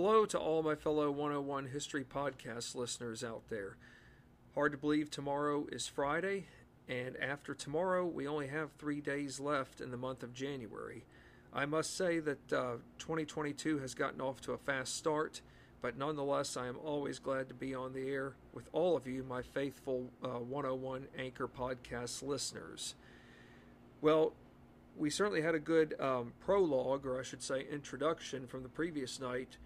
Hello to all my fellow 101 History Podcast listeners out there. Hard to believe tomorrow is Friday, and after tomorrow, we only have three days left in the month of January. I must say that uh, 2022 has gotten off to a fast start, but nonetheless, I am always glad to be on the air with all of you, my faithful uh, 101 Anchor Podcast listeners. Well, we certainly had a good um, prologue, or I should say, introduction from the previous night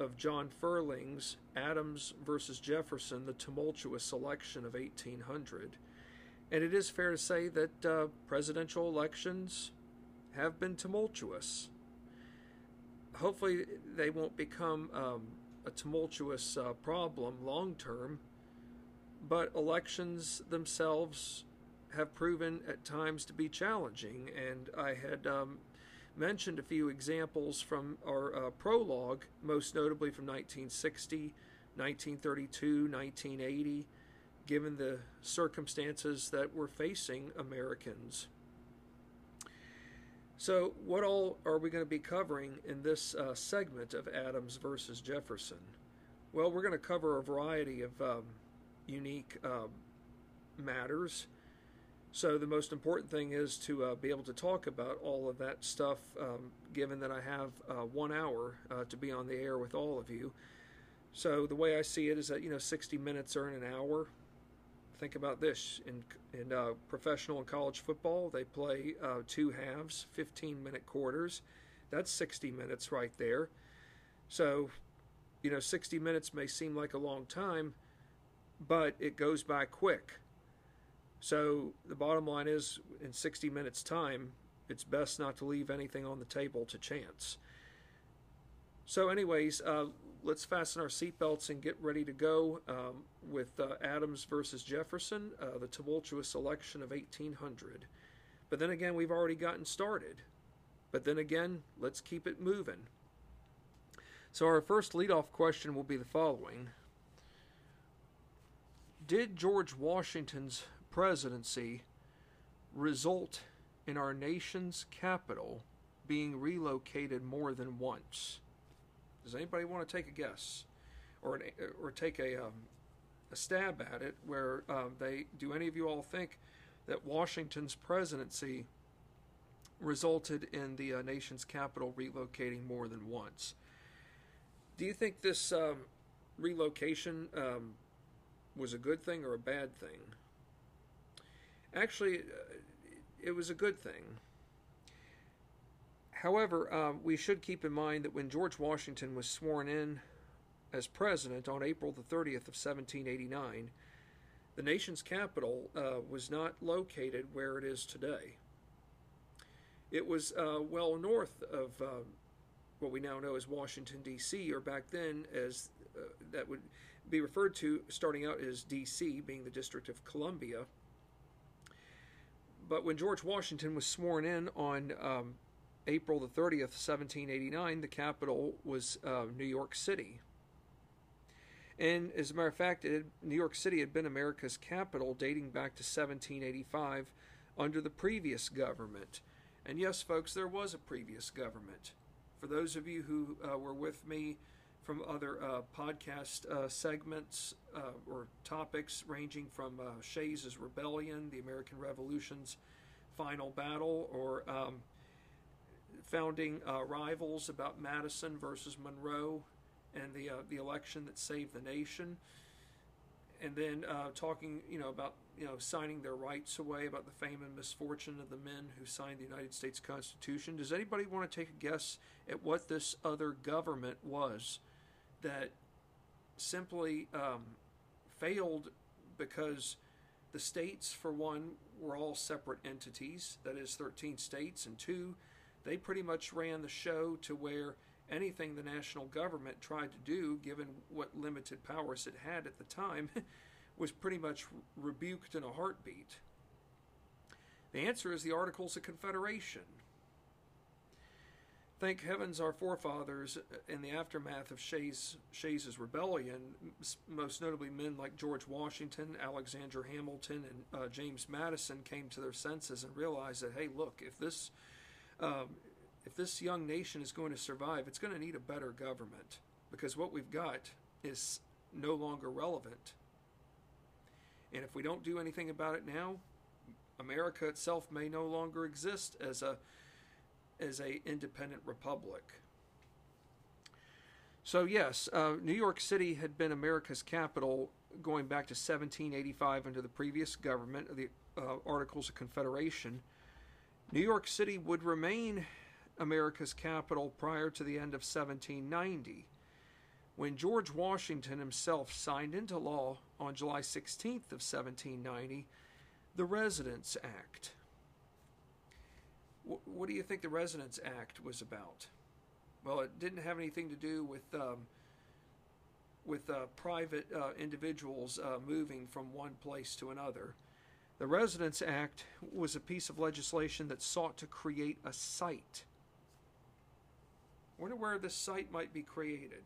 of John Ferling's Adams versus Jefferson, the tumultuous election of 1800. And it is fair to say that uh, presidential elections have been tumultuous. Hopefully, they won't become um, a tumultuous uh, problem long term, but elections themselves have proven at times to be challenging. And I had um, mentioned a few examples from our uh, prologue, most notably from 1960, 1932, 1980, given the circumstances that were facing Americans. So, what all are we going to be covering in this uh, segment of Adams versus Jefferson? Well, we're going to cover a variety of um, unique uh, matters. So, the most important thing is to uh, be able to talk about all of that stuff, um, given that I have uh, one hour uh, to be on the air with all of you. So, the way I see it is that, you know, 60 minutes are in an hour. Think about this. In in uh, professional and college football they play uh, two halves 15 minute quarters. That's 60 minutes right there. So you know 60 minutes may seem like a long time but it goes by quick so the bottom line is in 60 minutes time it's best not to leave anything on the table to chance so anyways uh, let's fasten our seatbelts and get ready to go um, with uh, Adams versus Jefferson, uh, the tumultuous election of 1800. But then again, we've already gotten started. But then again, let's keep it moving. So, our first leadoff question will be the following Did George Washington's presidency result in our nation's capital being relocated more than once? Does anybody want to take a guess, or an, or take a um, a stab at it? Where um, they do any of you all think that Washington's presidency resulted in the uh, nation's capital relocating more than once? Do you think this um, relocation um, was a good thing or a bad thing? Actually, uh, it was a good thing. However, uh, we should keep in mind that when George Washington was sworn in as president on April the 30th of 1789, the nation's capital uh, was not located where it is today. It was uh, well north of uh, what we now know as Washington, D.C., or back then as uh, that would be referred to starting out as D.C., being the District of Columbia. But when George Washington was sworn in on um, April the 30th, 1789, the capital was uh, New York City. And as a matter of fact, had, New York City had been America's capital dating back to 1785 under the previous government. And yes, folks, there was a previous government. For those of you who uh, were with me from other uh, podcast uh, segments uh, or topics ranging from uh, Shays' Rebellion, the American Revolution's final battle, or um, founding uh, rivals about Madison versus Monroe and the uh, the election that saved the nation, and then uh, talking you know about you know signing their rights away about the fame and misfortune of the men who signed the United States Constitution. Does anybody want to take a guess at what this other government was that simply um, failed because the states, for one, were all separate entities, that is, 13 states, and two, they pretty much ran the show to where anything the national government tried to do, given what limited powers it had at the time, was pretty much rebuked in a heartbeat. The answer is the Articles of Confederation. Thank heavens our forefathers, in the aftermath of Shays, Shays' rebellion, most notably men like George Washington, Alexander Hamilton, and uh, James Madison, came to their senses and realized that, hey, look, if this um, if this young nation is going to survive, it's going to need a better government. because what we've got is no longer relevant. And if we don't do anything about it now, America itself may no longer exist as a as a independent republic. So yes, uh, New York City had been America's capital going back to 1785 under the previous government of the uh, Articles of Confederation. New York City would remain America's capital prior to the end of 1790, when George Washington himself signed into law on July 16th of 1790 the Residence Act. What do you think the Residence Act was about? Well, it didn't have anything to do with um, with uh, private uh, individuals uh, moving from one place to another. The Residence Act was a piece of legislation that sought to create a site. I Wonder where this site might be created.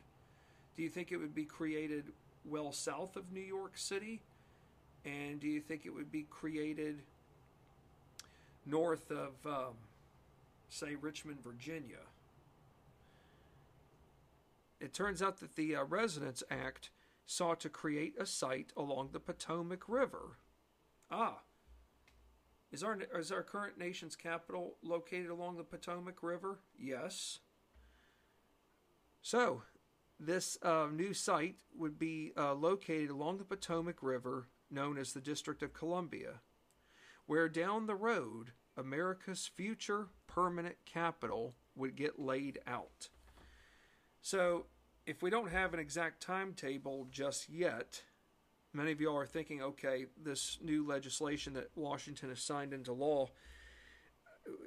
Do you think it would be created well south of New York City? And do you think it would be created north of, um, say, Richmond, Virginia? It turns out that the uh, Residence Act sought to create a site along the Potomac River. Ah, is our, is our current nation's capital located along the Potomac River? Yes. So, this uh, new site would be uh, located along the Potomac River, known as the District of Columbia, where down the road, America's future permanent capital would get laid out. So, if we don't have an exact timetable just yet, many of y'all are thinking, okay, this new legislation that Washington has signed into law,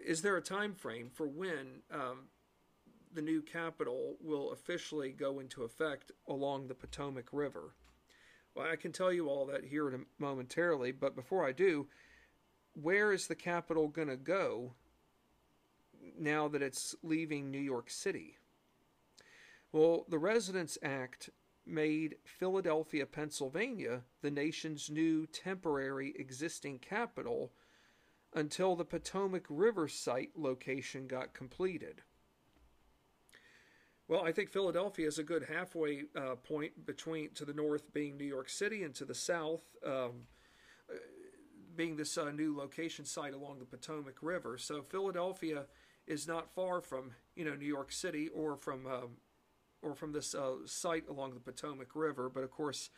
is there a time frame for when um, the new capital will officially go into effect along the Potomac River? Well, I can tell you all that here momentarily, but before I do, where is the capital going to go now that it's leaving New York City? Well, the Residence Act made Philadelphia, Pennsylvania, the nation's new temporary existing capital until the Potomac River site location got completed. Well, I think Philadelphia is a good halfway uh, point between to the north being New York City and to the south um, being this uh, new location site along the Potomac River. So Philadelphia is not far from you know New York City or from um, or from this uh, site along the Potomac River. But of course,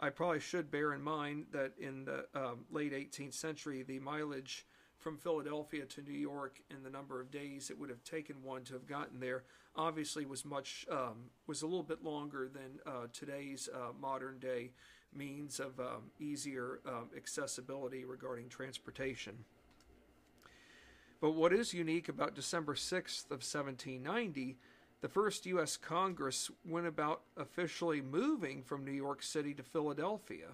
I probably should bear in mind that in the um, late 18th century, the mileage from Philadelphia to New York and the number of days it would have taken one to have gotten there obviously was much um, was a little bit longer than uh, today's uh, modern day means of um, easier um, accessibility regarding transportation. But what is unique about December 6th of 1790 the first U.S. Congress went about officially moving from New York City to Philadelphia.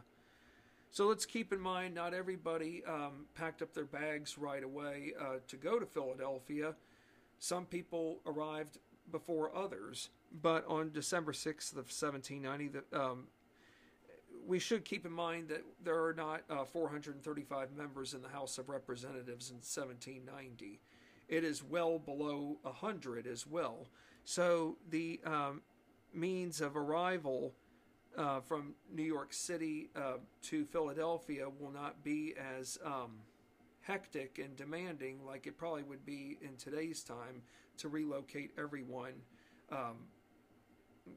So let's keep in mind not everybody um, packed up their bags right away uh, to go to Philadelphia. Some people arrived before others. But on December 6th of 1790, the, um, we should keep in mind that there are not uh, 435 members in the House of Representatives in 1790. It is well below 100 as well. So the um, means of arrival uh, from New York City uh, to Philadelphia will not be as um, hectic and demanding like it probably would be in today's time to relocate everyone um,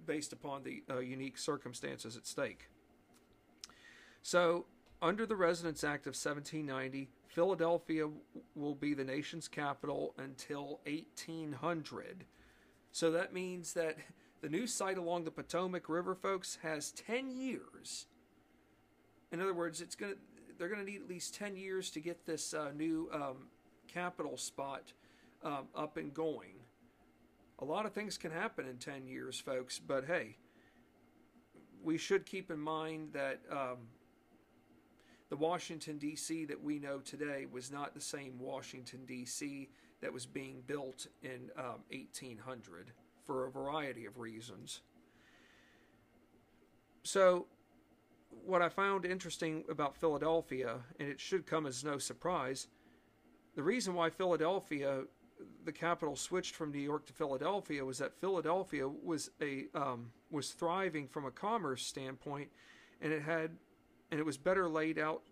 based upon the uh, unique circumstances at stake. So, under the Residence Act of 1790, Philadelphia will be the nation's capital until 1800. So that means that the new site along the Potomac River, folks, has 10 years. In other words, it's to they're to need at least 10 years to get this uh, new um, capital spot um, up and going. A lot of things can happen in 10 years, folks, but hey, we should keep in mind that um, the Washington, D.C. that we know today was not the same Washington, D.C that was being built in um, 1800 for a variety of reasons. So, what I found interesting about Philadelphia, and it should come as no surprise, the reason why Philadelphia the capital switched from New York to Philadelphia was that Philadelphia was a um, was thriving from a commerce standpoint, and it had and it was better laid out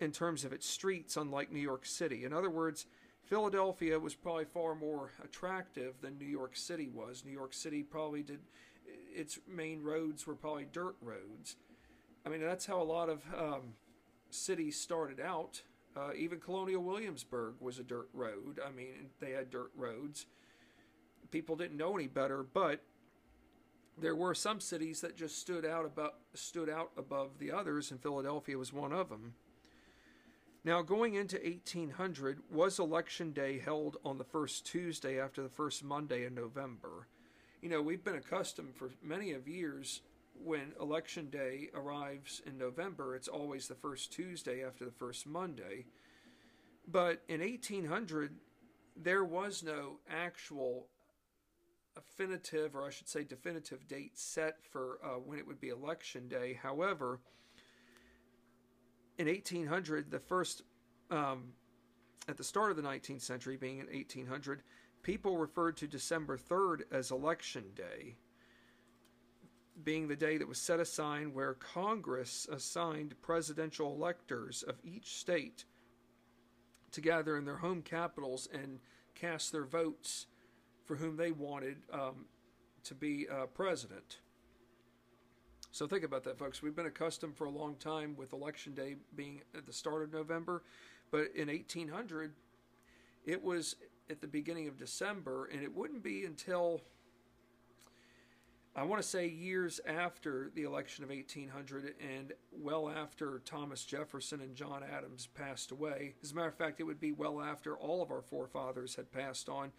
in terms of its streets, unlike New York City. In other words, Philadelphia was probably far more attractive than New York City was. New York City probably did its main roads were probably dirt roads. I mean, that's how a lot of um, cities started out. Uh, even Colonial Williamsburg was a dirt road. I mean, they had dirt roads. People didn't know any better, but there were some cities that just stood out about stood out above the others, and Philadelphia was one of them. Now, going into 1800, was Election Day held on the first Tuesday after the first Monday in November? You know, we've been accustomed for many of years when Election Day arrives in November, it's always the first Tuesday after the first Monday. But in 1800, there was no actual definitive, or I should say definitive date set for uh, when it would be Election Day. However, in 1800, the first, um, at the start of the 19th century, being in 1800, people referred to December 3rd as Election Day being the day that was set aside where Congress assigned presidential electors of each state to gather in their home capitals and cast their votes for whom they wanted um, to be uh, president. So think about that, folks. We've been accustomed for a long time with Election Day being at the start of November, but in 1800, it was at the beginning of December, and it wouldn't be until I want to say years after the election of 1800 and well after Thomas Jefferson and John Adams passed away. As a matter of fact, it would be well after all of our forefathers had passed on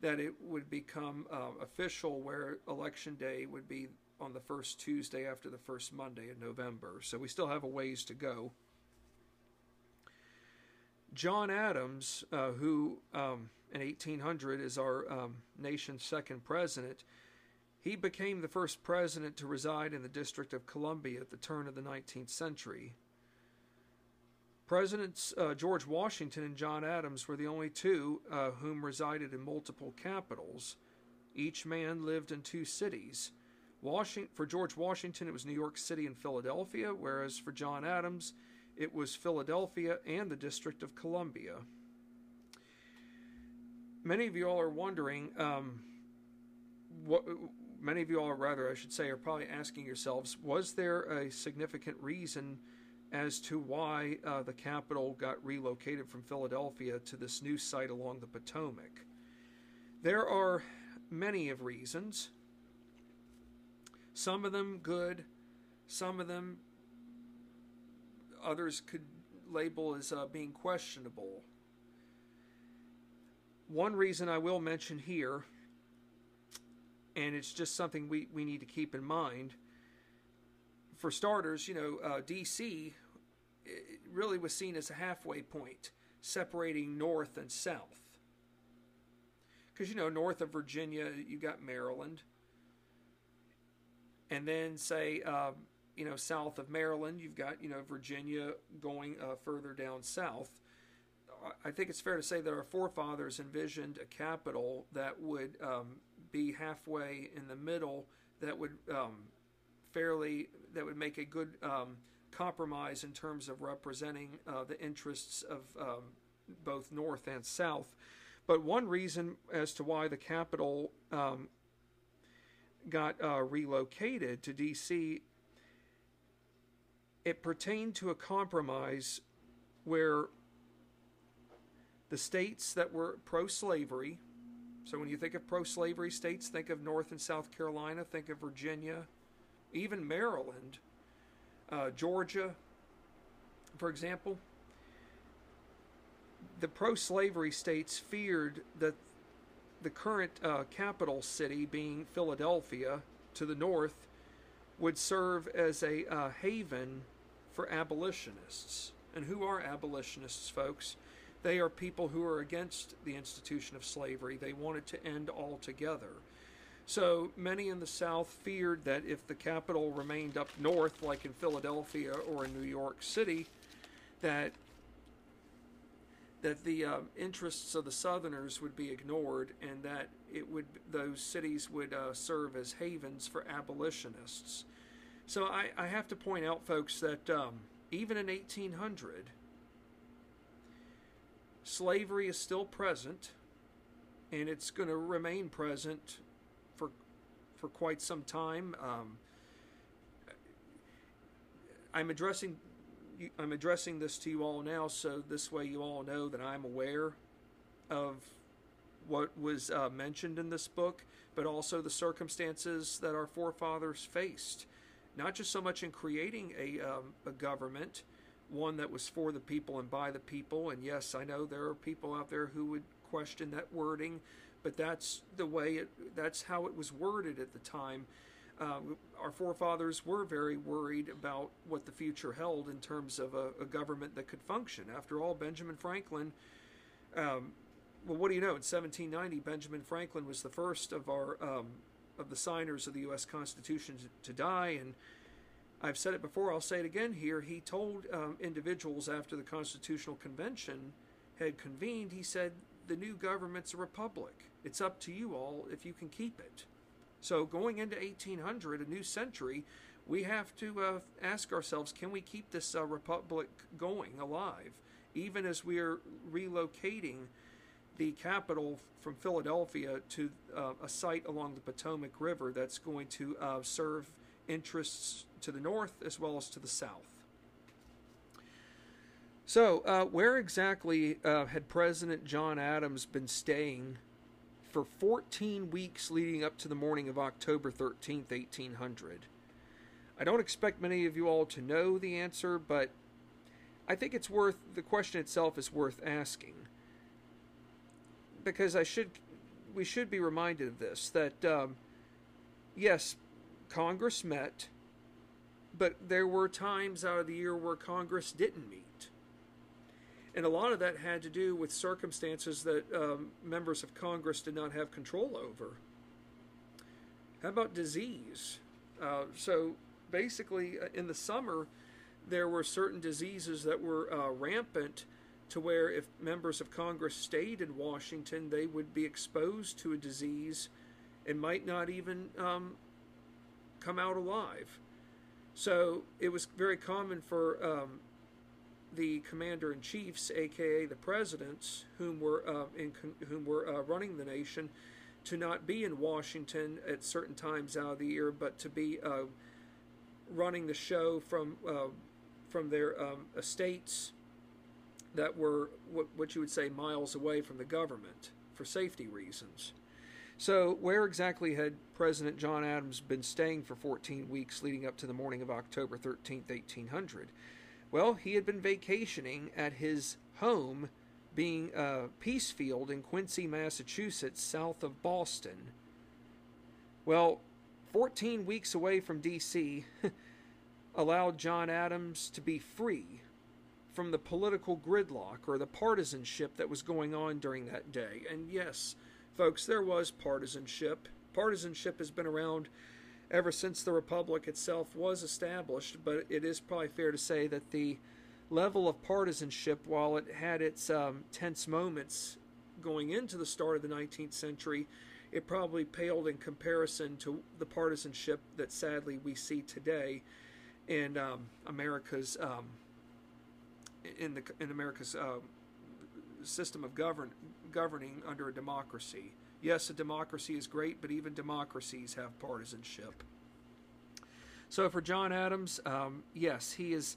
that it would become uh, official where election day would be on the first Tuesday after the first Monday in November. So we still have a ways to go. John Adams, uh, who um, in 1800 is our um, nation's second president, he became the first president to reside in the District of Columbia at the turn of the 19th century. Presidents uh, George Washington and John Adams were the only two uh, whom resided in multiple capitals. Each man lived in two cities. Washington, for George Washington, it was New York City and Philadelphia, whereas for John Adams, it was Philadelphia and the District of Columbia. Many of you all are wondering um, what many of you all, rather, I should say, are probably asking yourselves was there a significant reason as to why uh, the capital got relocated from Philadelphia to this new site along the Potomac? There are many of reasons. Some of them good, some of them others could label as uh, being questionable. One reason I will mention here and it's just something we, we need to keep in mind. For starters, you know, uh, DC really was seen as a halfway point separating North and South. Because, you know, north of Virginia, you got Maryland. And then, say, um, you know, south of Maryland, you've got, you know, Virginia going uh, further down south. I think it's fair to say that our forefathers envisioned a capital that would um, be halfway in the middle that would um, fairly that would make a good um, compromise in terms of representing uh, the interests of um, both North and South. But one reason as to why the capital um, got uh, relocated to D.C. it pertained to a compromise where the states that were pro-slavery so when you think of pro slavery states, think of North and South Carolina, think of Virginia, even Maryland, uh, Georgia, for example. The pro slavery states feared that the current uh, capital city, being Philadelphia to the north, would serve as a uh, haven for abolitionists. And who are abolitionists, folks? They are people who are against the institution of slavery. They want it to end altogether. So many in the South feared that if the capital remained up north, like in Philadelphia or in New York City, that that the uh, interests of the Southerners would be ignored, and that it would those cities would uh, serve as havens for abolitionists. So I, I have to point out, folks, that um, even in 1800, slavery is still present, and it's going to remain present for quite some time. Um, I'm addressing I'm addressing this to you all now, so this way you all know that I'm aware of what was uh, mentioned in this book, but also the circumstances that our forefathers faced. Not just so much in creating a, um, a government, one that was for the people and by the people. And yes, I know there are people out there who would question that wording, but that's the way it, that's how it was worded at the time. Uh, our forefathers were very worried about what the future held in terms of a, a government that could function. After all, Benjamin Franklin, um, well, what do you know? In 1790, Benjamin Franklin was the first of our um, of the signers of the U.S. Constitution to, to, die, and I've said it before. I'll say it again here. He told um, individuals after the Constitutional Convention had convened. He said, "The new government's a republic. It's up to you all if you can keep it." So going into 1800, a new century, we have to uh, ask ourselves, can we keep this uh, republic going alive, even as we are relocating the capital from Philadelphia to uh, a site along the Potomac River that's going to uh, serve interests to the north as well as to the south. So, uh, where exactly uh, had President John Adams been staying for 14 weeks leading up to the morning of October 13th, 1800. I don't expect many of you all to know the answer, but I think it's worth the question itself is worth asking. Because I should we should be reminded of this that um, yes, Congress met, but there were times out of the year where Congress didn't meet and a lot of that had to do with circumstances that um, members of Congress did not have control over. How about disease? Uh, so basically, uh, in the summer, there were certain diseases that were uh, rampant to where if members of Congress stayed in Washington, they would be exposed to a disease and might not even um, come out alive. So it was very common for um, the commander in chiefs, aka the presidents, whom were uh, in, whom were uh, running the nation, to not be in Washington at certain times out of the year, but to be uh, running the show from uh, from their um, estates that were what, what you would say miles away from the government for safety reasons. So, where exactly had President John Adams been staying for 14 weeks leading up to the morning of October 13th, 1800? Well, he had been vacationing at his home, being uh, Peacefield in Quincy, Massachusetts, south of Boston. Well, 14 weeks away from D.C., allowed John Adams to be free from the political gridlock or the partisanship that was going on during that day. And yes, folks, there was partisanship. Partisanship has been around ever since the Republic itself was established, but it is probably fair to say that the level of partisanship, while it had its um, tense moments going into the start of the 19th century, it probably paled in comparison to the partisanship that sadly we see today in um, America's um, in the in America's uh, system of govern governing under a democracy. Yes, a democracy is great, but even democracies have partisanship. So for John Adams, um, yes, he is.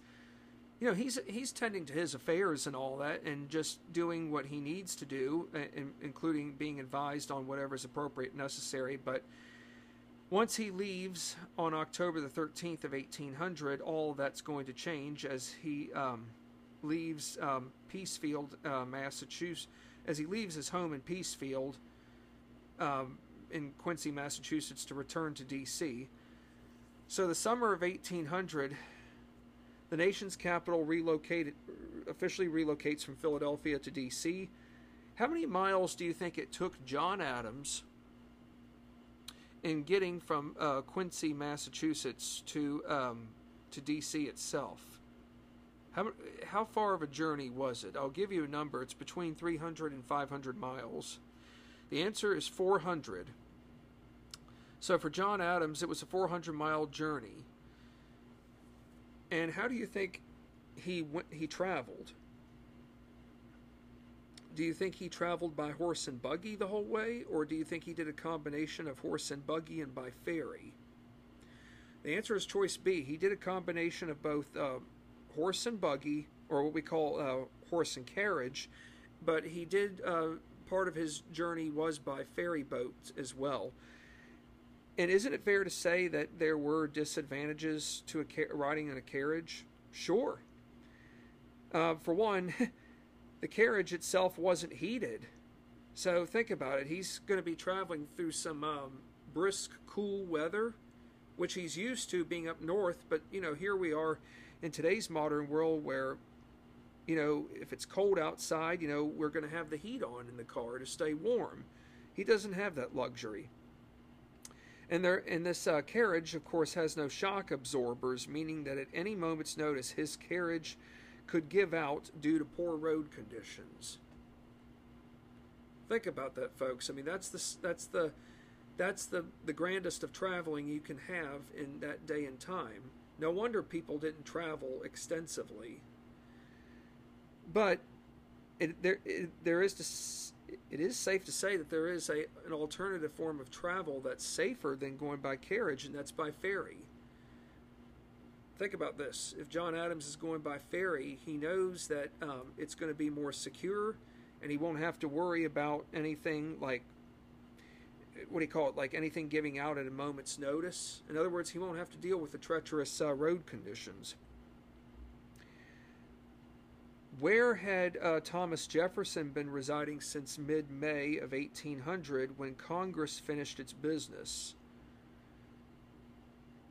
You know, he's he's tending to his affairs and all that, and just doing what he needs to do, including being advised on whatever is appropriate, and necessary. But once he leaves on October the 13th of 1800, all that's going to change as he um, leaves um, Peacefield, uh, Massachusetts. As he leaves his home in Peacefield, um, in Quincy, Massachusetts, to return to D.C. So, the summer of 1800, the nation's capital relocated, officially relocates from Philadelphia to D.C. How many miles do you think it took John Adams in getting from uh, Quincy, Massachusetts, to um, to D.C. itself? How, how far of a journey was it? I'll give you a number. It's between 300 and 500 miles. The answer is 400. So for John Adams, it was a 400 mile journey. And how do you think he went, he traveled? Do you think he traveled by horse and buggy the whole way, or do you think he did a combination of horse and buggy and by ferry? The answer is choice B. He did a combination of both uh, horse and buggy, or what we call uh, horse and carriage, but he did uh, part of his journey was by ferry boat as well. And isn't it fair to say that there were disadvantages to a riding in a carriage? Sure. Uh, for one, the carriage itself wasn't heated. So think about it. He's going to be traveling through some um, brisk, cool weather, which he's used to being up north. But, you know, here we are in today's modern world where, you know, if it's cold outside, you know, we're going to have the heat on in the car to stay warm. He doesn't have that luxury. And there, and this uh, carriage, of course, has no shock absorbers, meaning that at any moment's notice, his carriage could give out due to poor road conditions. Think about that, folks. I mean, that's the that's the that's the the grandest of traveling you can have in that day and time. No wonder people didn't travel extensively. But it, there it, there is it is safe to say that there is a an alternative form of travel that's safer than going by carriage, and that's by ferry. Think about this. If John Adams is going by ferry, he knows that um, it's going to be more secure and he won't have to worry about anything like what do you call it? Like anything giving out at a moment's notice. In other words he won't have to deal with the treacherous uh, road conditions where had uh, thomas jefferson been residing since mid-may of 1800 when congress finished its business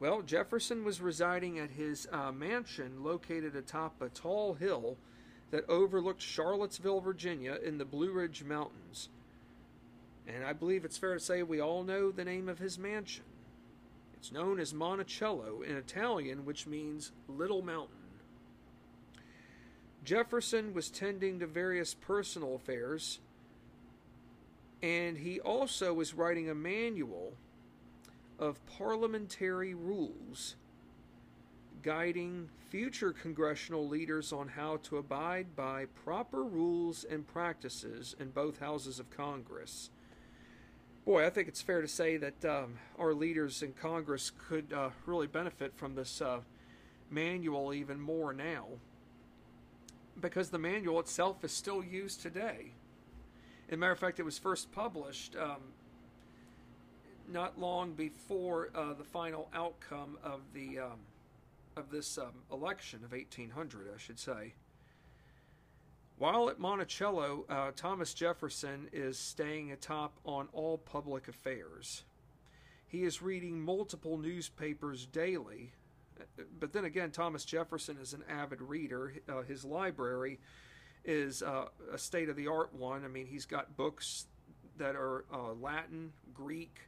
well, Jefferson was residing at his uh, mansion located atop a tall hill that overlooked Charlottesville, Virginia, in the Blue Ridge Mountains. And I believe it's fair to say we all know the name of his mansion. It's known as Monticello in Italian, which means Little Mountain. Jefferson was tending to various personal affairs, and he also was writing a manual of parliamentary rules guiding future congressional leaders on how to abide by proper rules and practices in both houses of Congress. Boy, I think it's fair to say that um, our leaders in Congress could uh, really benefit from this uh, manual even more now because the manual itself is still used today. As a matter of fact, it was first published um, not long before uh, the final outcome of the um, of this um, election of 1800, I should say. While at Monticello, uh, Thomas Jefferson is staying atop on all public affairs. He is reading multiple newspapers daily. But then again, Thomas Jefferson is an avid reader. Uh, his library is uh, a state of the art one. I mean, he's got books that are uh, Latin, Greek,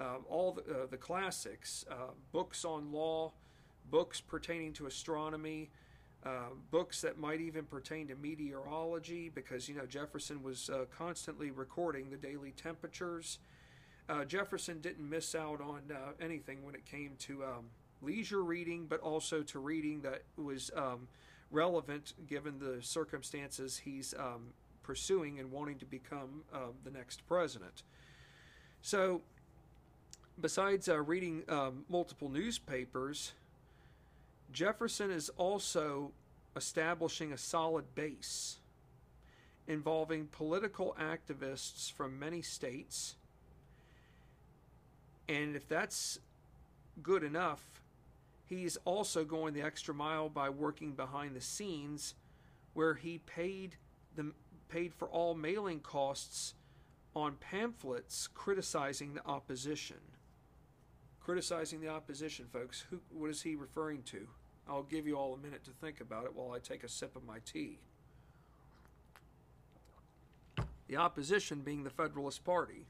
uh, all the, uh, the classics, uh, books on law, books pertaining to astronomy, uh, books that might even pertain to meteorology, because you know Jefferson was constantly recording the daily temperatures. Jefferson didn't miss out on anything when it came to um, leisure reading, but also to reading that was um, relevant given the circumstances he's um, pursuing and wanting to become the next president. So besides uh, reading um, multiple newspapers, Jefferson is also establishing a solid base involving political activists from many states. And if that's good enough, he's also going the extra mile by working behind the scenes where he paid the paid for all mailing costs on pamphlets criticizing the opposition criticizing the opposition, folks. Who, what is he referring to? I'll give you all a minute to think about it while I take a sip of my tea. The opposition being the Federalist Party.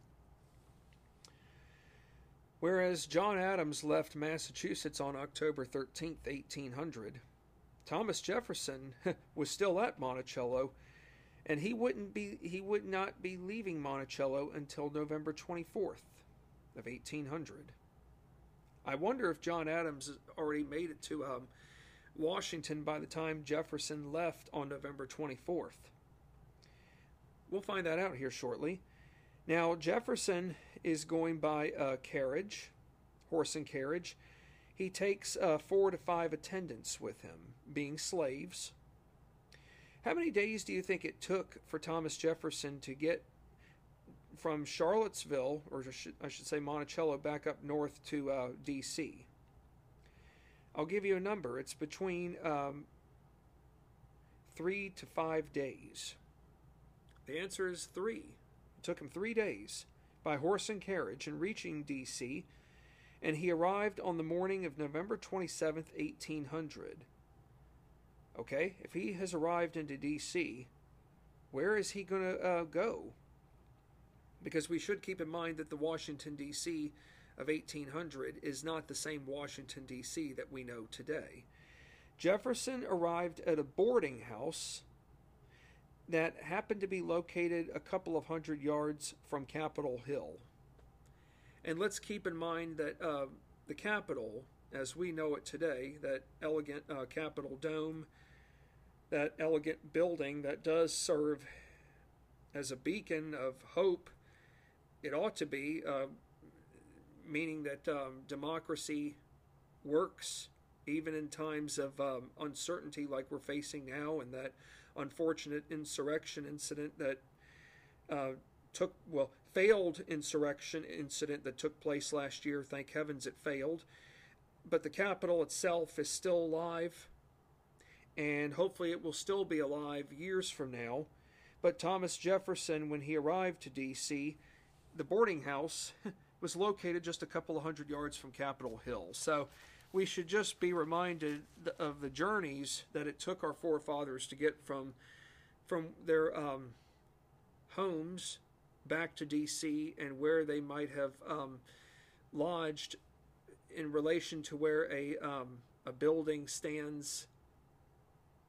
Whereas John Adams left Massachusetts on October 13, 1800, Thomas Jefferson was still at Monticello, and he wouldn't be he would not be leaving Monticello until November 24th of 1800. I wonder if John Adams already made it to um, Washington by the time Jefferson left on November 24th. We'll find that out here shortly. Now, Jefferson is going by a carriage, horse and carriage. He takes uh, four to five attendants with him, being slaves. How many days do you think it took for Thomas Jefferson to get from Charlottesville, or I should say Monticello, back up north to uh, D.C.? I'll give you a number. It's between um, three to five days. The answer is three. It took him three days by horse and carriage in reaching D.C., and he arrived on the morning of November 27th, 1800. Okay, if he has arrived into D.C., where is he going to uh, go? Because we should keep in mind that the Washington, D.C. of 1800 is not the same Washington, D.C. that we know today. Jefferson arrived at a boarding house that happened to be located a couple of hundred yards from Capitol Hill. And let's keep in mind that uh, the Capitol, as we know it today, that elegant uh, Capitol dome, that elegant building that does serve as a beacon of hope, it ought to be, uh, meaning that um, democracy works even in times of um, uncertainty like we're facing now, and that unfortunate insurrection incident that uh, took, well, failed insurrection incident that took place last year. Thank heavens it failed. But the Capitol itself is still alive, and hopefully it will still be alive years from now. But Thomas Jefferson, when he arrived to D.C., the boarding house was located just a couple of hundred yards from Capitol Hill. So we should just be reminded of the journeys that it took our forefathers to get from from their um, homes back to D.C. and where they might have um, lodged in relation to where a um, a building stands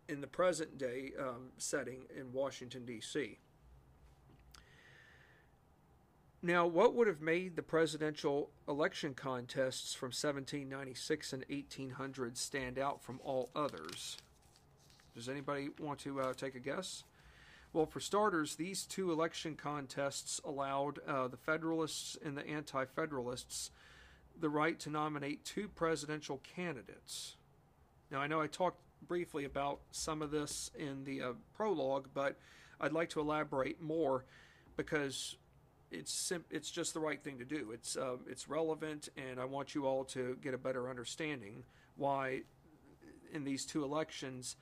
in the present day um, setting in Washington D.C. Now, what would have made the presidential election contests from 1796 and 1800 stand out from all others? Does anybody want to uh, take a guess? Well, for starters, these two election contests allowed uh, the Federalists and the Anti Federalists the right to nominate two presidential candidates. Now, I know I talked briefly about some of this in the uh, prologue, but I'd like to elaborate more because it's sim- it's just the right thing to do. It's uh, it's relevant, and I want you all to get a better understanding why in these two elections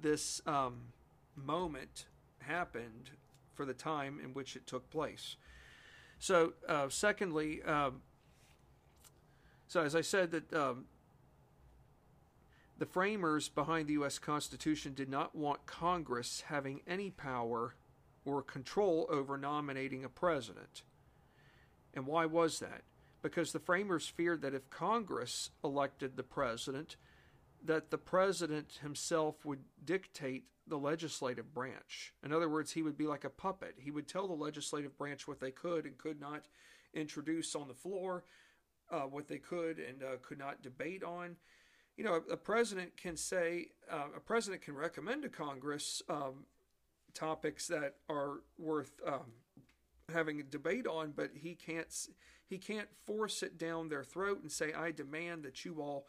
this um, moment happened for the time in which it took place. So, uh, secondly, um, so as I said that. Um, the framers behind the U.S. Constitution did not want Congress having any power or control over nominating a president. And why was that? Because the framers feared that if Congress elected the president, that the president himself would dictate the legislative branch. In other words, he would be like a puppet. He would tell the legislative branch what they could and could not introduce on the floor, uh, what they could and uh, could not debate on. You know, a, a president can say, uh, a president can recommend to Congress um, topics that are worth um, having a debate on, but he can't he can't force it down their throat and say, "I demand that you all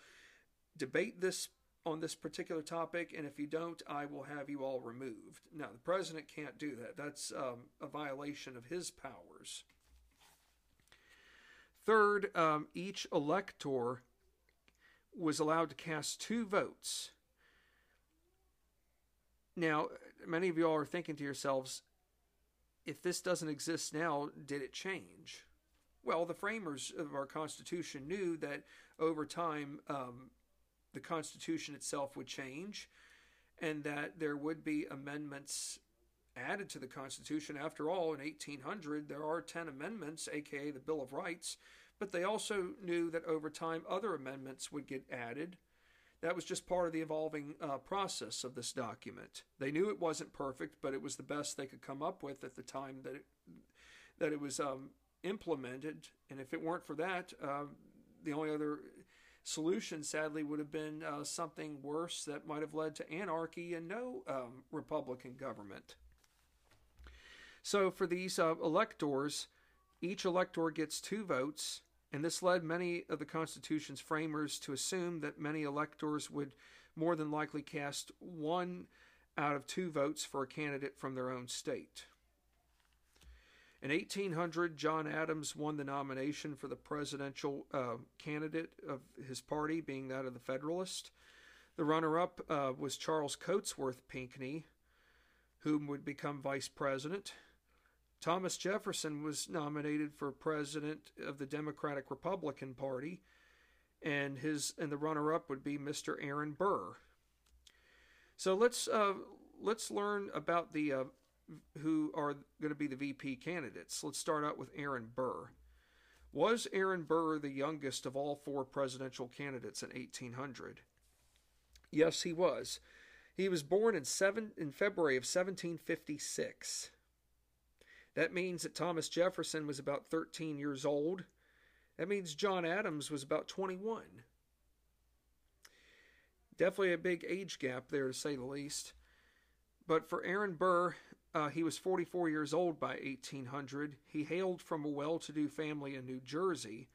debate this on this particular topic, and if you don't, I will have you all removed." No, the president can't do that. That's um, a violation of his powers. Third, um, each elector was allowed to cast two votes. Now, many of you all are thinking to yourselves, if this doesn't exist now, did it change? Well, the framers of our Constitution knew that over time um, the Constitution itself would change and that there would be amendments added to the Constitution. After all, in 1800, there are 10 amendments, aka the Bill of Rights, but they also knew that over time other amendments would get added that was just part of the evolving uh, process of this document. They knew it wasn't perfect, but it was the best they could come up with at the time that it, that it was um, implemented. And if it weren't for that, uh, the only other solution, sadly, would have been uh, something worse that might have led to anarchy and no um, Republican government. So for these uh, electors, each elector gets two votes and this led many of the Constitution's framers to assume that many electors would more than likely cast one out of two votes for a candidate from their own state. In 1800, John Adams won the nomination for the presidential uh, candidate of his party, being that of the Federalist. The runner up uh, was Charles Cotesworth Pinckney, whom would become vice president. Thomas Jefferson was nominated for president of the Democratic Republican Party, and his and the runner-up would be Mr. Aaron Burr. So let's uh, let's learn about the uh, who are going to be the VP candidates. Let's start out with Aaron Burr. Was Aaron Burr the youngest of all four presidential candidates in 1800? Yes, he was. He was born in seven in February of 1756. That means that Thomas Jefferson was about 13 years old. That means John Adams was about 21. Definitely a big age gap there, to say the least. But for Aaron Burr, uh, he was 44 years old by 1800. He hailed from a well to do family in New Jersey.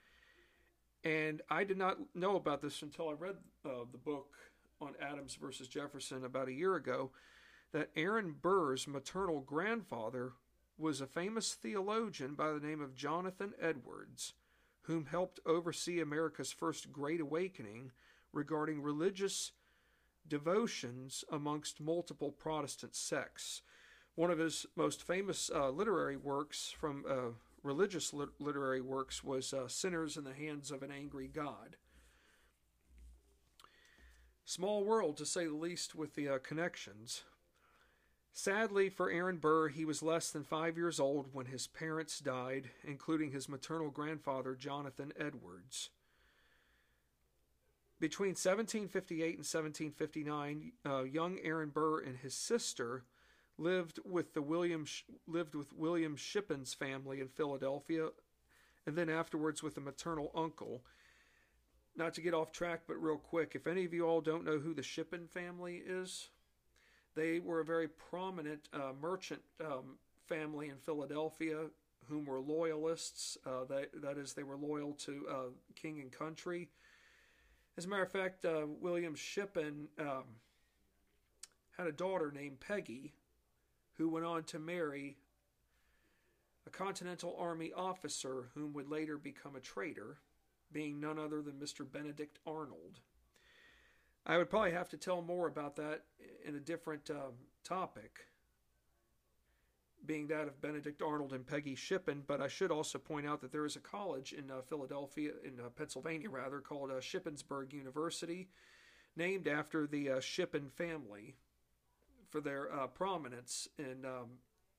And I did not know about this until I read uh, the book on Adams versus Jefferson about a year ago that Aaron Burr's maternal grandfather was a famous theologian by the name of Jonathan Edwards, whom helped oversee America's first Great Awakening regarding religious devotions amongst multiple Protestant sects. One of his most famous uh, literary works from uh, religious literary works was uh, Sinners in the Hands of an Angry God. Small world, to say the least, with the uh, connections. Sadly for Aaron Burr, he was less than five years old when his parents died, including his maternal grandfather, Jonathan Edwards. Between 1758 and 1759, uh, young Aaron Burr and his sister lived with the William lived with William Shippen's family in Philadelphia, and then afterwards with a maternal uncle. Not to get off track, but real quick, if any of you all don't know who the Shippen family is, they were a very prominent uh, merchant um, family in Philadelphia whom were loyalists. Uh, that, is, they were loyal to uh, king and country. As a matter of fact, uh, William Shippen um, had a daughter named Peggy who went on to marry a Continental Army officer whom would later become a traitor, being none other than Mr. Benedict Arnold. I would probably have to tell more about that in a different um, topic, being that of Benedict Arnold and Peggy Shippen. But I should also point out that there is a college in uh, Philadelphia, in uh, Pennsylvania rather, called uh, Shippensburg University, named after the uh, Shippen family for their uh, prominence in um,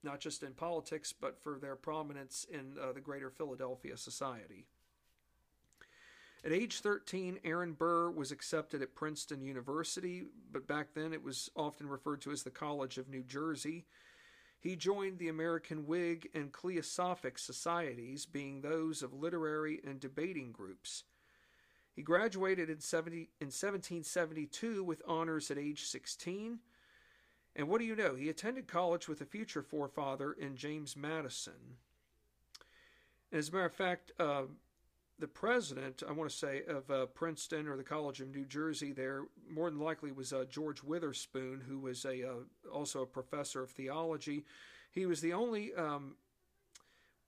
not just in politics, but for their prominence in uh, the greater Philadelphia society. At age 13, Aaron Burr was accepted at Princeton University, but back then it was often referred to as the College of New Jersey. He joined the American Whig and Cliosophic societies, being those of literary and debating groups. He graduated in, 70, in 1772 with honors at age 16. And what do you know? He attended college with a future forefather in James Madison. as a matter of fact, uh, the president, I want to say, of uh, Princeton or the College of New Jersey there, more than likely was uh, George Witherspoon, who was a uh, also a professor of theology. He was the only um,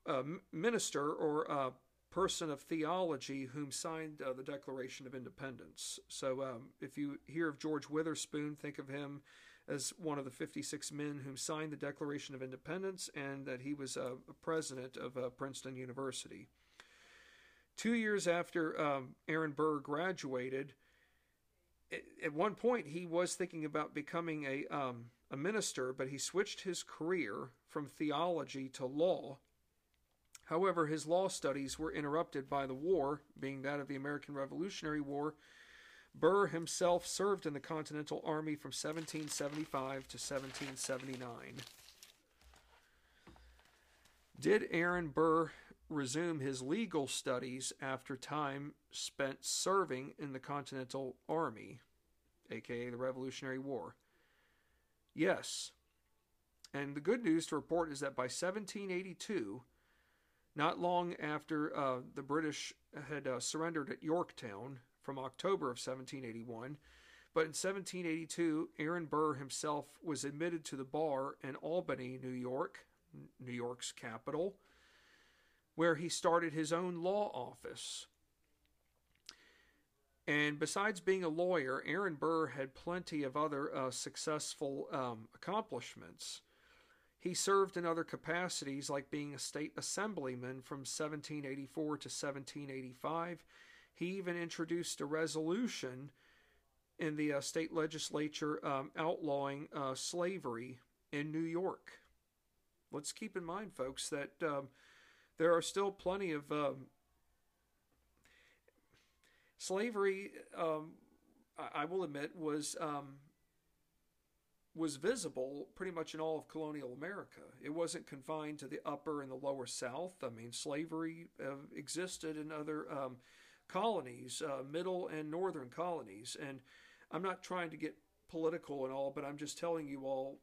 uh, minister or uh, person of theology whom signed uh, the Declaration of Independence. So um, if you hear of George Witherspoon, think of him as one of the 56 men who signed the Declaration of Independence and that he was a president of Princeton University. Two years after um, Aaron Burr graduated, at one point he was thinking about becoming a um, a minister, but he switched his career from theology to law. However, his law studies were interrupted by the war, being that of the American Revolutionary War. Burr himself served in the Continental Army from 1775 to 1779. Did Aaron Burr resume his legal studies after time spent serving in the Continental Army, aka the Revolutionary War? Yes. And the good news to report is that by 1782, not long after uh, the British had uh, surrendered at Yorktown from October of 1781, but in 1782, Aaron Burr himself was admitted to the bar in Albany, New York, New York's capital, where he started his own law office. And besides being a lawyer, Aaron Burr had plenty of other uh, successful um, accomplishments. He served in other capacities, like being a state assemblyman from 1784 to 1785. He even introduced a resolution in the uh, state legislature um, outlawing uh, slavery in New York. Let's keep in mind, folks, that um, there are still plenty of um, slavery. Um, I, I, will admit was um, was visible pretty much in all of colonial America. It wasn't confined to the upper and the lower South. I mean, slavery uh, existed in other um, colonies, uh, middle and northern colonies. And I'm not trying to get political and all, but I'm just telling you all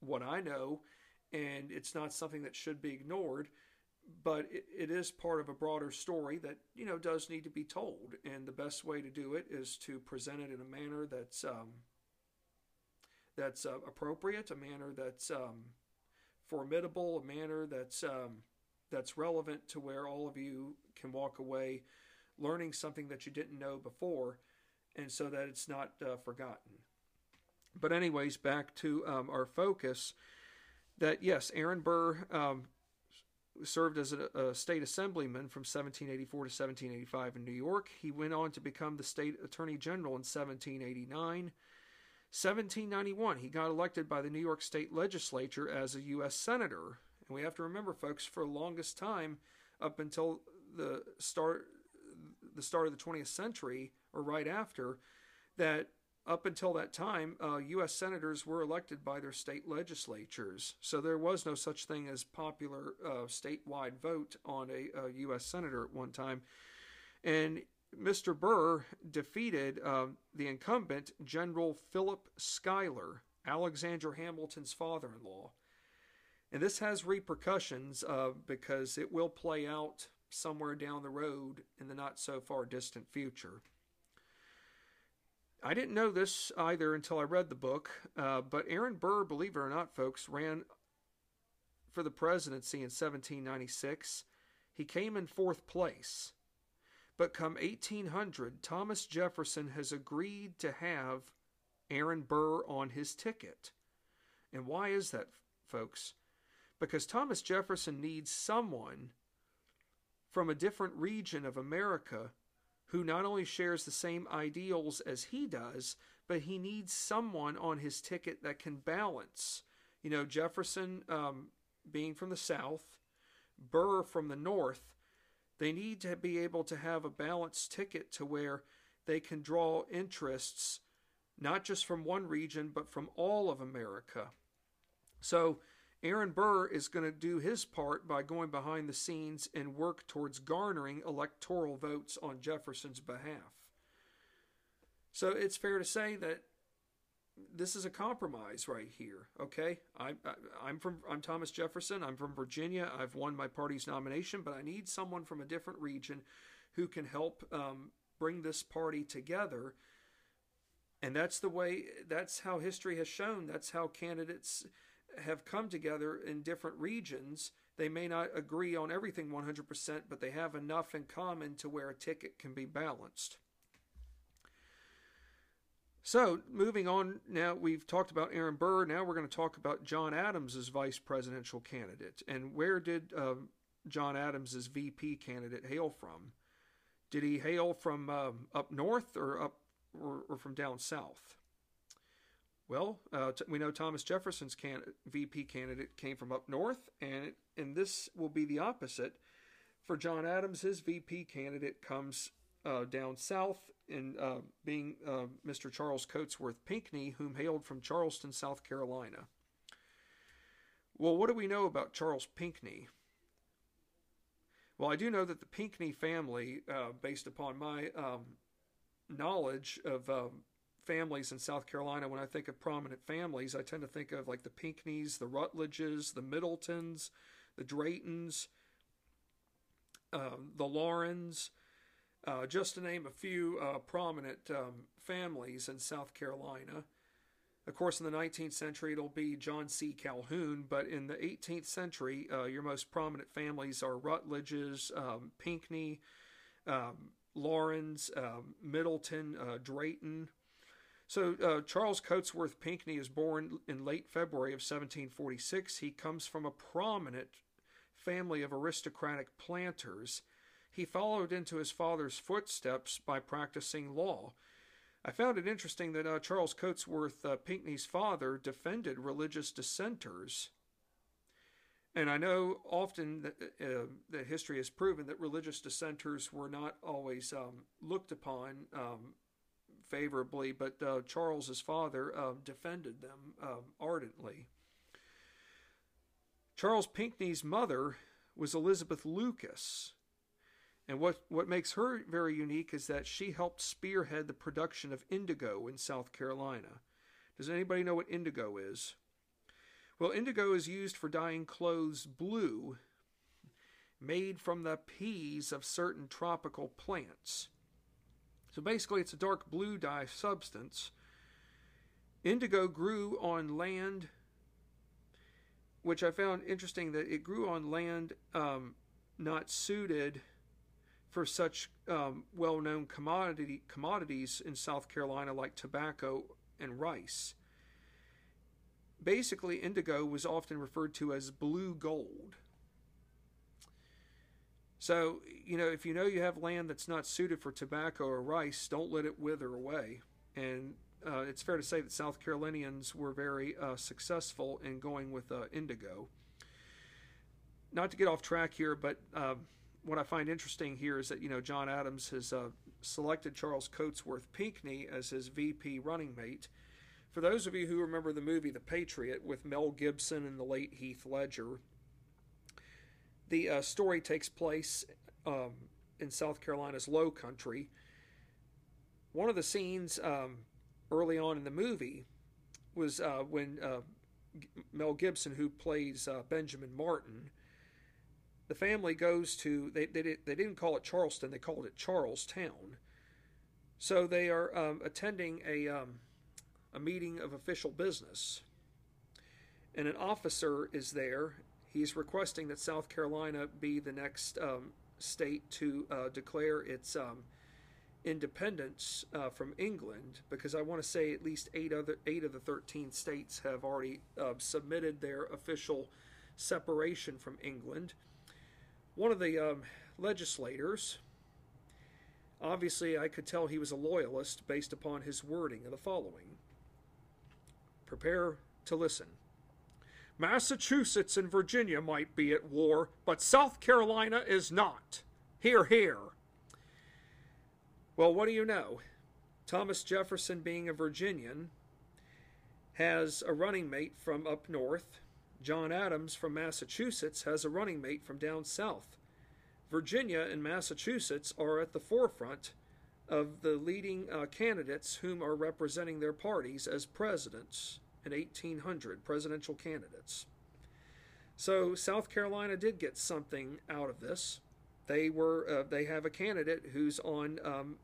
what I know, and it's not something that should be ignored. But it, it is part of a broader story that you know does need to be told, and the best way to do it is to present it in a manner that's um, that's uh, appropriate, a manner that's um, formidable, a manner that's um, that's relevant to where all of you can walk away learning something that you didn't know before, and so that it's not uh, forgotten. But anyways, back to um, our focus. That yes, Aaron Burr um, served as a, a, state assemblyman from 1784 to 1785 in New York. He went on to become the state attorney general in 1789. 1791, he got elected by the New York State Legislature as a U.S. Senator. And we have to remember, folks, for the longest time, up until the start, the start of the 20th century, or right after, that up until that time, uh, U.S. senators were elected by their state legislatures. So there was no such thing as popular uh, statewide vote on a, a, U.S. senator at one time. And Mr. Burr defeated uh, the incumbent, General Philip Schuyler, Alexander Hamilton's father in law. And this has repercussions uh, because it will play out somewhere down the road in the not so far distant future. I didn't know this either until I read the book, uh, but Aaron Burr, believe it or not, folks, ran for the presidency in 1796. He came in fourth place. But come 1800, Thomas Jefferson has agreed to have Aaron Burr on his ticket. And why is that, folks? Because Thomas Jefferson needs someone from a different region of America who not only shares the same ideals as he does, but he needs someone on his ticket that can balance. You know, Jefferson um, being from the South, Burr from the North, they need to be able to have a balanced ticket to where they can draw interests not just from one region, but from all of America. So, Aaron Burr is going to do his part by going behind the scenes and work towards garnering electoral votes on Jefferson's behalf. So, it's fair to say that this is a compromise right here. Okay, I, I am from I'm Thomas Jefferson. I'm from Virginia. I've won my party's nomination, but I need someone from a different region who can help um, bring this party together. And that's the way. That's how history has shown. That's how candidates have come together in different regions. They may not agree on everything 100%, but they have enough in common to where a ticket can be balanced. So, moving on now, we've talked about Aaron Burr. Now we're going to talk about John Adams as vice presidential candidate. And where did uh, John Adams as VP candidate hail from? Did he hail from um, up north or up or, or, from down south? Well, uh, t- we know Thomas Jefferson's can- VP candidate came from up north, and and this will be the opposite for John Adams. His VP candidate comes uh, down south, in uh, being uh, Mr. Charles Cotesworth Pinckney, whom hailed from Charleston, South Carolina. Well, what do we know about Charles Pinckney? Well, I do know that the Pinckney family, uh, based upon my um, knowledge of um, families in South Carolina, when I think of prominent families, I tend to think of like the Pinckneys, the Rutledges, the Middletons, the Draytons, um, the Laurens, uh, just to name a few uh, prominent um, families in South Carolina. Of course, in the 19th century, it'll be John C. Calhoun, but in the 18th century, uh, your most prominent families are Rutledge's, um, Pinckney, um, Laurens, um, Middleton, uh, Drayton. So, uh, Charles Cotesworth Pinckney is born in late February of 1746. He comes from a prominent family of aristocratic planters. He followed into his father's footsteps by practicing law. I found it interesting that uh, Charles Cotesworth uh, Pinckney's father defended religious dissenters. And I know often that, uh, that history has proven that religious dissenters were not always um, looked upon um, favorably, but uh, Charles's father uh, defended them um, ardently. Charles Pinckney's mother was Elizabeth Lucas. And what, what makes her very unique is that she helped spearhead the production of indigo in South Carolina. Does anybody know what indigo is? Well, indigo is used for dyeing clothes blue, made from the peas of certain tropical plants. So basically, it's a dark blue dye substance. Indigo grew on land, which I found interesting that it grew on land um, not suited for such um, well-known commodity commodities in South Carolina like tobacco and rice. Basically, indigo was often referred to as blue gold. So, you know, if you know you have land that's not suited for tobacco or rice, don't let it wither away. And uh, it's fair to say that South Carolinians were very uh, successful in going with uh, indigo. Not to get off track here, but um, what I find interesting here is that you know John Adams has uh, selected Charles Cotesworth Pinckney as his VP running mate. For those of you who remember the movie The Patriot with Mel Gibson and the late Heath Ledger, the uh, story takes place um, in South Carolina's Low Country. One of the scenes um, early on in the movie was uh, when uh, Mel Gibson, who plays uh, Benjamin Martin, the family goes to they they, did, they didn't call it Charleston they called it Charlestown so they are um, attending a um, a meeting of official business and an officer is there he's requesting that South Carolina be the next um, state to uh, declare its um, independence uh, from England because I want to say at least eight other eight of the 13 states have already uh, submitted their official separation from England one of the um, legislators, obviously, I could tell he was a loyalist based upon his wording of the following Prepare to listen. Massachusetts and Virginia might be at war, but South Carolina is not. Hear, hear. Well, what do you know? Thomas Jefferson, being a Virginian, has a running mate from up north John Adams from Massachusetts has a running mate from down south. Virginia and Massachusetts are at the forefront of the leading uh, candidates whom are representing their parties as presidents in 1800, presidential candidates. So South Carolina did get something out of this. They were uh, they have a candidate who's on um,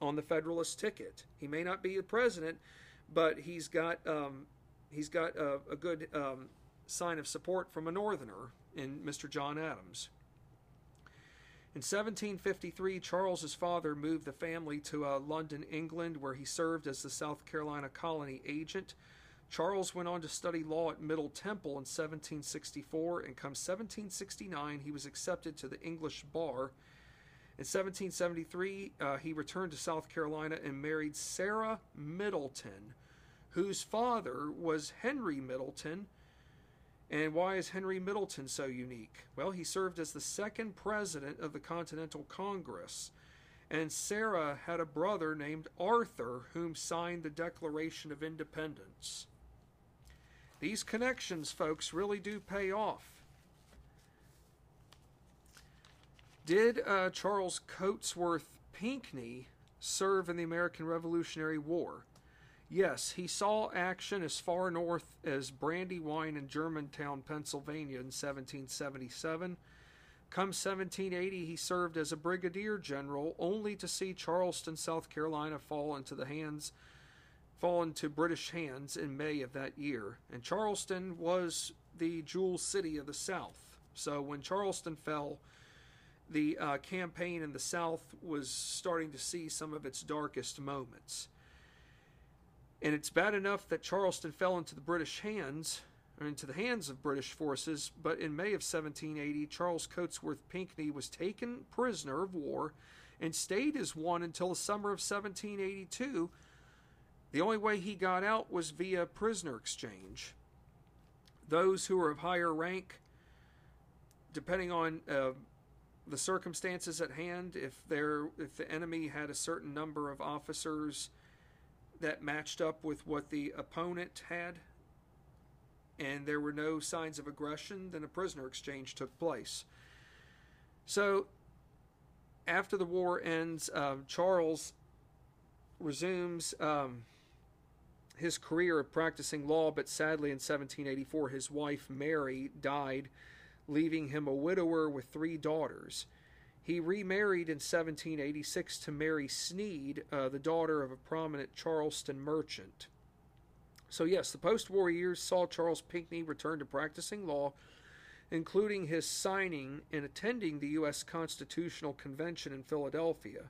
on the Federalist ticket. He may not be the president, but he's got um, he's got a, a good um, sign of support from a northerner in Mr. John Adams. In 1753, Charles's father moved the family to uh, London, England, where he served as the South Carolina colony agent. Charles went on to study law at Middle Temple in 1764, and come 1769, he was accepted to the English bar. In 1773, uh, he returned to South Carolina and married Sarah Middleton, whose father was Henry Middleton, and why is Henry Middleton so unique? Well, he served as the second president of the Continental Congress. and Sarah had a brother named Arthur whom signed the Declaration of Independence. These connections, folks, really do pay off. Did uh, Charles Cotesworth Pinckney serve in the American Revolutionary War? Yes, he saw action as far north as Brandywine and Germantown, Pennsylvania in 1777. Come 1780, he served as a brigadier general, only to see Charleston, South Carolina, fall into the hands, fall into British hands in May of that year. And Charleston was the jewel city of the South. So when Charleston fell, the uh, campaign in the South was starting to see some of its darkest moments. And it's bad enough that Charleston fell into the British hands, or into the hands of British forces, but in May of 1780, Charles Cotesworth Pinckney was taken prisoner of war and stayed as one until the summer of 1782. The only way he got out was via prisoner exchange. Those who were of higher rank, depending on uh, the circumstances at hand, if there if the enemy had a certain number of officers that matched up with what the opponent had, and there were no signs of aggression, then a prisoner exchange took place. So, after the war ends, um, Charles resumes um, his career of practicing law, but sadly in 1784, his wife Mary died, leaving him a widower with three daughters. He remarried in 1786 to Mary Sneed, uh, the daughter of a prominent Charleston merchant. So, yes, the post war years saw Charles Pinckney return to practicing law, including his signing and attending the U.S. Constitutional Convention in Philadelphia.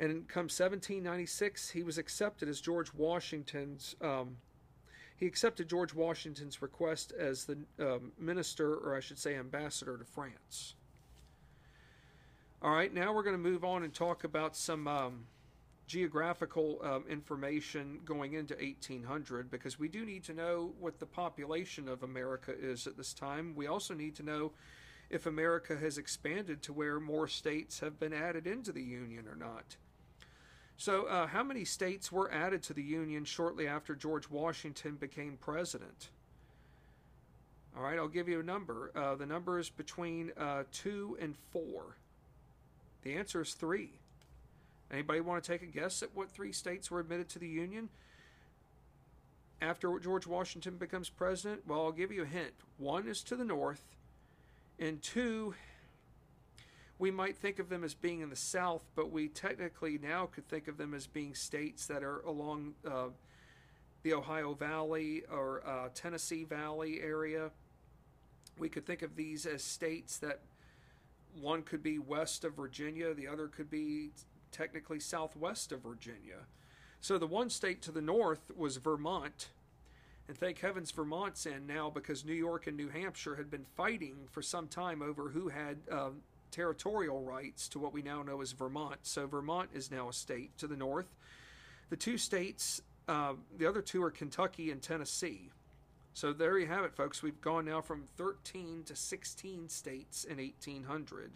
And come 1796, he was accepted as George Washington's. Um, he accepted George Washington's request as the um, minister, or I should say, ambassador to France. All right, now we're going to move on and talk about some um, geographical um, information going into 1800 because we do need to know what the population of America is at this time. We also need to know if America has expanded to where more states have been added into the Union or not. So, uh, how many states were added to the Union shortly after George Washington became president? All right, I'll give you a number. Uh, the number is between uh, two and four. The answer is three. Anybody want to take a guess at what three states were admitted to the Union after George Washington becomes president? Well, I'll give you a hint. One is to the north, and two, we might think of them as being in the south, but we technically now could think of them as being states that are along uh, the Ohio Valley or uh, Tennessee Valley area. We could think of these as states that one could be west of Virginia, the other could be technically southwest of Virginia. So the one state to the north was Vermont. And thank heavens Vermont's in now because New York and New Hampshire had been fighting for some time over who had uh, territorial rights to what we now know as Vermont. So Vermont is now a state to the north. The two states, uh, the other two are Kentucky and Tennessee. So there you have it, folks. We've gone now from 13 to 16 states in 1800.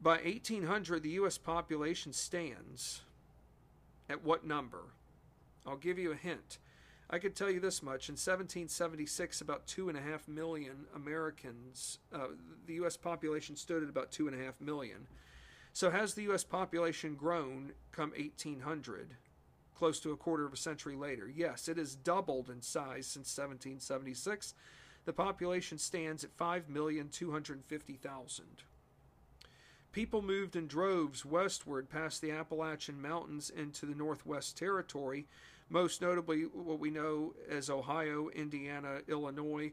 By 1800, the U.S. population stands at what number? I'll give you a hint. I could tell you this much. In 1776, about 2.5 million Americans, uh, the U.S. population stood at about 2.5 million. So has the U.S. population grown come 1800? close to a quarter of a century later. Yes, it has doubled in size since 1776. The population stands at 5,250,000. People moved in droves westward past the Appalachian Mountains into the Northwest Territory, most notably what we know as Ohio, Indiana, Illinois,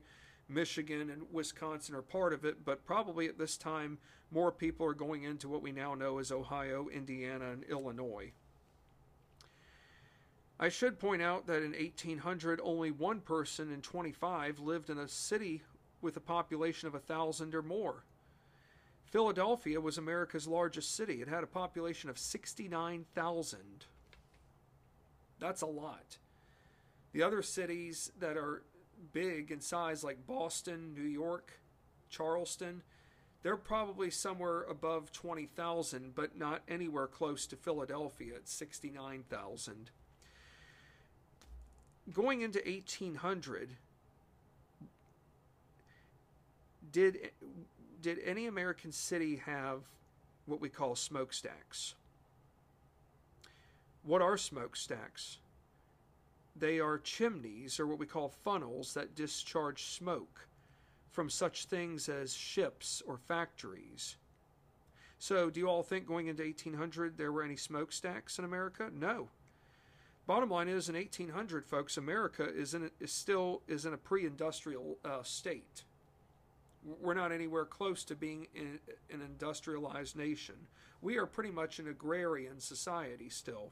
Michigan, and Wisconsin are part of it, but probably at this time more people are going into what we now know as Ohio, Indiana, and Illinois. I should point out that in 1800, only one person in 25 lived in a city with a population of a thousand or more. Philadelphia was America's largest city. It had a population of 69,000. That's a lot. The other cities that are big in size, like Boston, New York, Charleston, they're probably somewhere above 20,000, but not anywhere close to Philadelphia at 69,000. Going into 1800, did did any American city have what we call smokestacks? What are smokestacks? They are chimneys, or what we call funnels, that discharge smoke from such things as ships or factories. So, do you all think going into 1800 there were any smokestacks in America? No. Bottom line is, in 1800, folks, America is in a, is still is in a pre-industrial uh, state. We're not anywhere close to being in, an industrialized nation. We are pretty much an agrarian society still.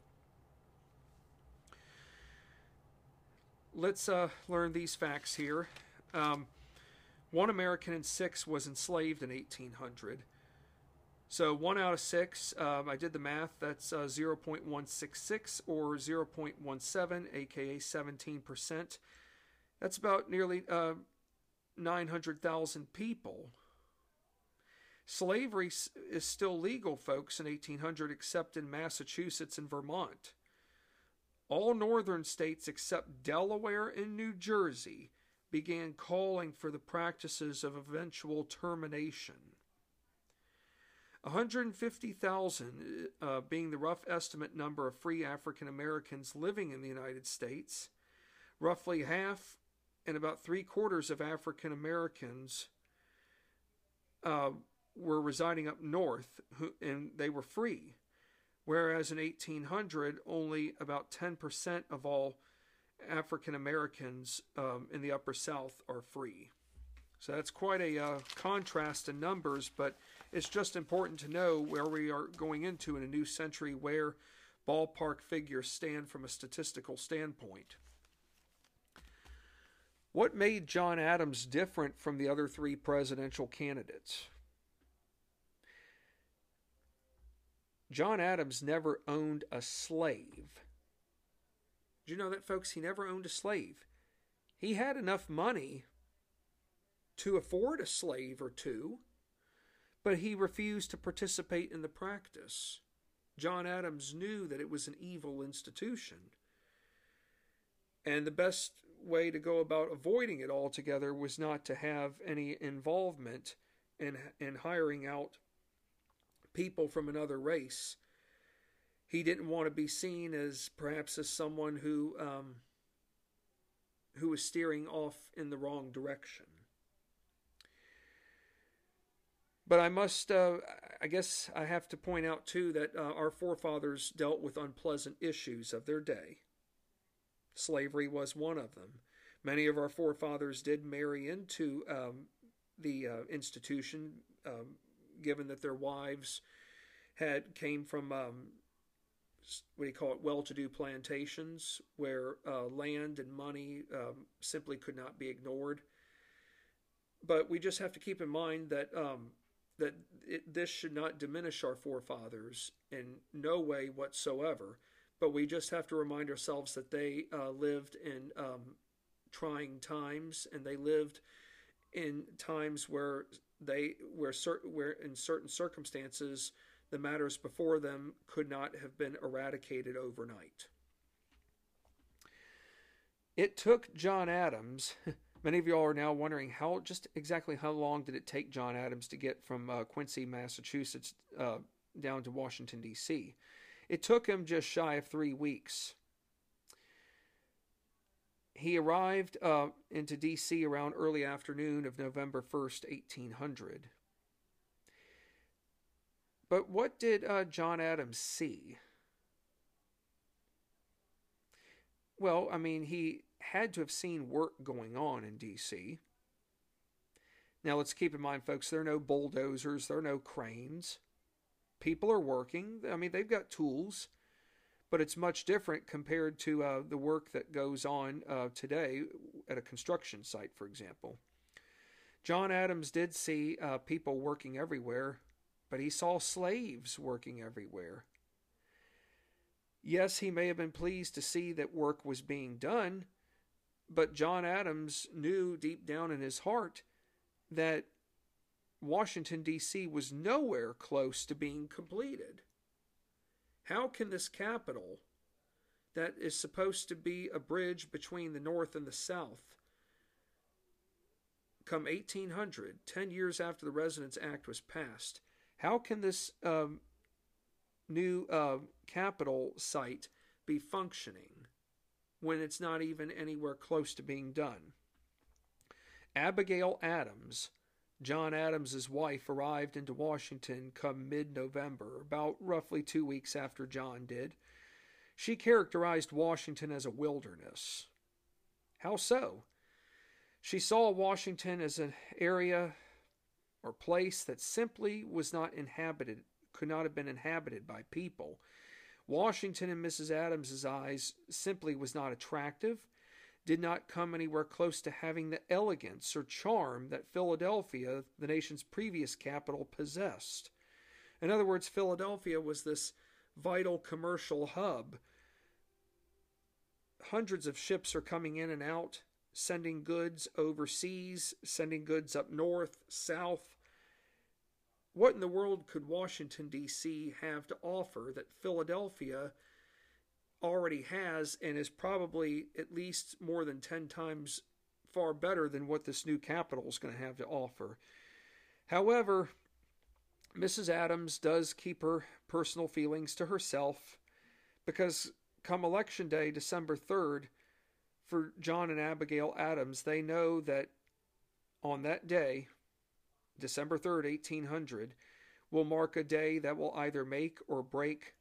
Let's uh, learn these facts here. Um, one American in six was enslaved in 1800. So one out of six, um, I did the math, that's uh, 0.166 or 0.17, aka 17%. That's about nearly uh, 900,000 people. Slavery is still legal, folks, in 1800, except in Massachusetts and Vermont. All northern states except Delaware and New Jersey began calling for the practices of eventual termination. 150,000 uh, being the rough estimate number of free African Americans living in the United States, roughly half and about three quarters of African Americans uh, were residing up north, who, and they were free. Whereas in 1800, only about 10% of all African Americans um, in the Upper South are free. So that's quite a uh, contrast in numbers, but it's just important to know where we are going into in a new century where ballpark figures stand from a statistical standpoint. What made John Adams different from the other three presidential candidates? John Adams never owned a slave. Did you know that, folks? He never owned a slave. He had enough money to afford a slave or two, but he refused to participate in the practice. John Adams knew that it was an evil institution. And the best way to go about avoiding it altogether was not to have any involvement in, in hiring out people from another race he didn't want to be seen as perhaps as someone who um, who was steering off in the wrong direction. But I must, uh, I guess, I have to point out too that uh, our forefathers dealt with unpleasant issues of their day. Slavery was one of them. Many of our forefathers did marry into um, the uh, institution, um, given that their wives had came from um, what do you call it, well-to-do plantations where uh, land and money um, simply could not be ignored. But we just have to keep in mind that um, that it, this should not diminish our forefathers in no way whatsoever. But we just have to remind ourselves that they uh, lived in um, trying times, and they lived in times where they where where in certain circumstances the matters before them could not have been eradicated overnight. It took John Adams, many of y'all are now wondering how just exactly how long did it take John Adams to get from uh, Quincy, Massachusetts uh, down to Washington, D.C.? It took him just shy of three weeks. He arrived uh, into D.C. around early afternoon of November 1st, 1800. But what did uh, John Adams see? Well, I mean, he had to have seen work going on in D.C. Now, let's keep in mind, folks, there are no bulldozers, there are no cranes. People are working. I mean, they've got tools, but it's much different compared to uh, the work that goes on uh, today at a construction site, for example. John Adams did see uh, people working everywhere but he saw slaves working everywhere. Yes, he may have been pleased to see that work was being done, but John Adams knew deep down in his heart that Washington, D.C. was nowhere close to being completed. How can this capital, that is supposed to be a bridge between the North and the South, come 1800, 10 years after the Residence Act was passed, how can this um, new uh, capital site be functioning when it's not even anywhere close to being done? Abigail Adams, John Adams's wife, arrived into Washington come mid November, about roughly two weeks after John did. She characterized Washington as a wilderness. How so? She saw Washington as an area or place that simply was not inhabited, could not have been inhabited by people. Washington, in Mrs. Adams's eyes, simply was not attractive, did not come anywhere close to having the elegance or charm that Philadelphia, the nation's previous capital, possessed. In other words, Philadelphia was this vital commercial hub. Hundreds of ships are coming in and out sending goods overseas, sending goods up north, south. What in the world could Washington, D.C. have to offer that Philadelphia already has and is probably at least more than 10 times far better than what this new capital is going to have to offer? However, Mrs. Adams does keep her personal feelings to herself because come election day, December 3rd, for John and Abigail Adams, they know that on that day, December 3rd, 1800, will mark a day that will either make or break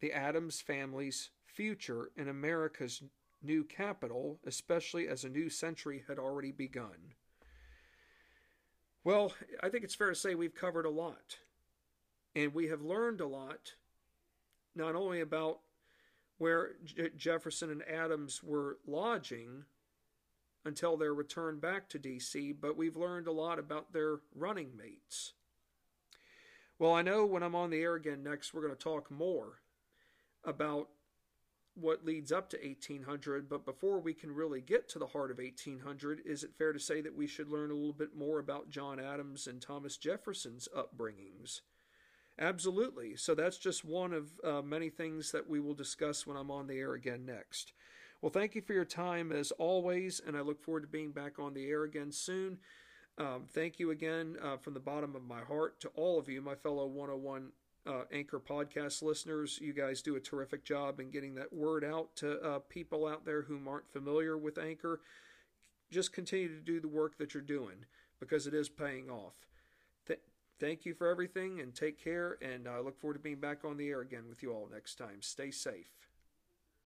the Adams family's future in America's new capital, especially as a new century had already begun. Well, I think it's fair to say we've covered a lot. And we have learned a lot, not only about where Jefferson and Adams were lodging until their return back to D.C., but we've learned a lot about their running mates. Well, I know when I'm on the air again next, we're going to talk more about what leads up to 1800, but before we can really get to the heart of 1800, is it fair to say that we should learn a little bit more about John Adams and Thomas Jefferson's upbringings? Absolutely. So that's just one of uh, many things that we will discuss when I'm on the air again next. Well, thank you for your time as always, and I look forward to being back on the air again soon. Um, thank you again uh, from the bottom of my heart to all of you, my fellow 101 uh, Anchor podcast listeners. You guys do a terrific job in getting that word out to uh, people out there who aren't familiar with Anchor. Just continue to do the work that you're doing because it is paying off thank you for everything and take care. And I look forward to being back on the air again with you all next time. Stay safe.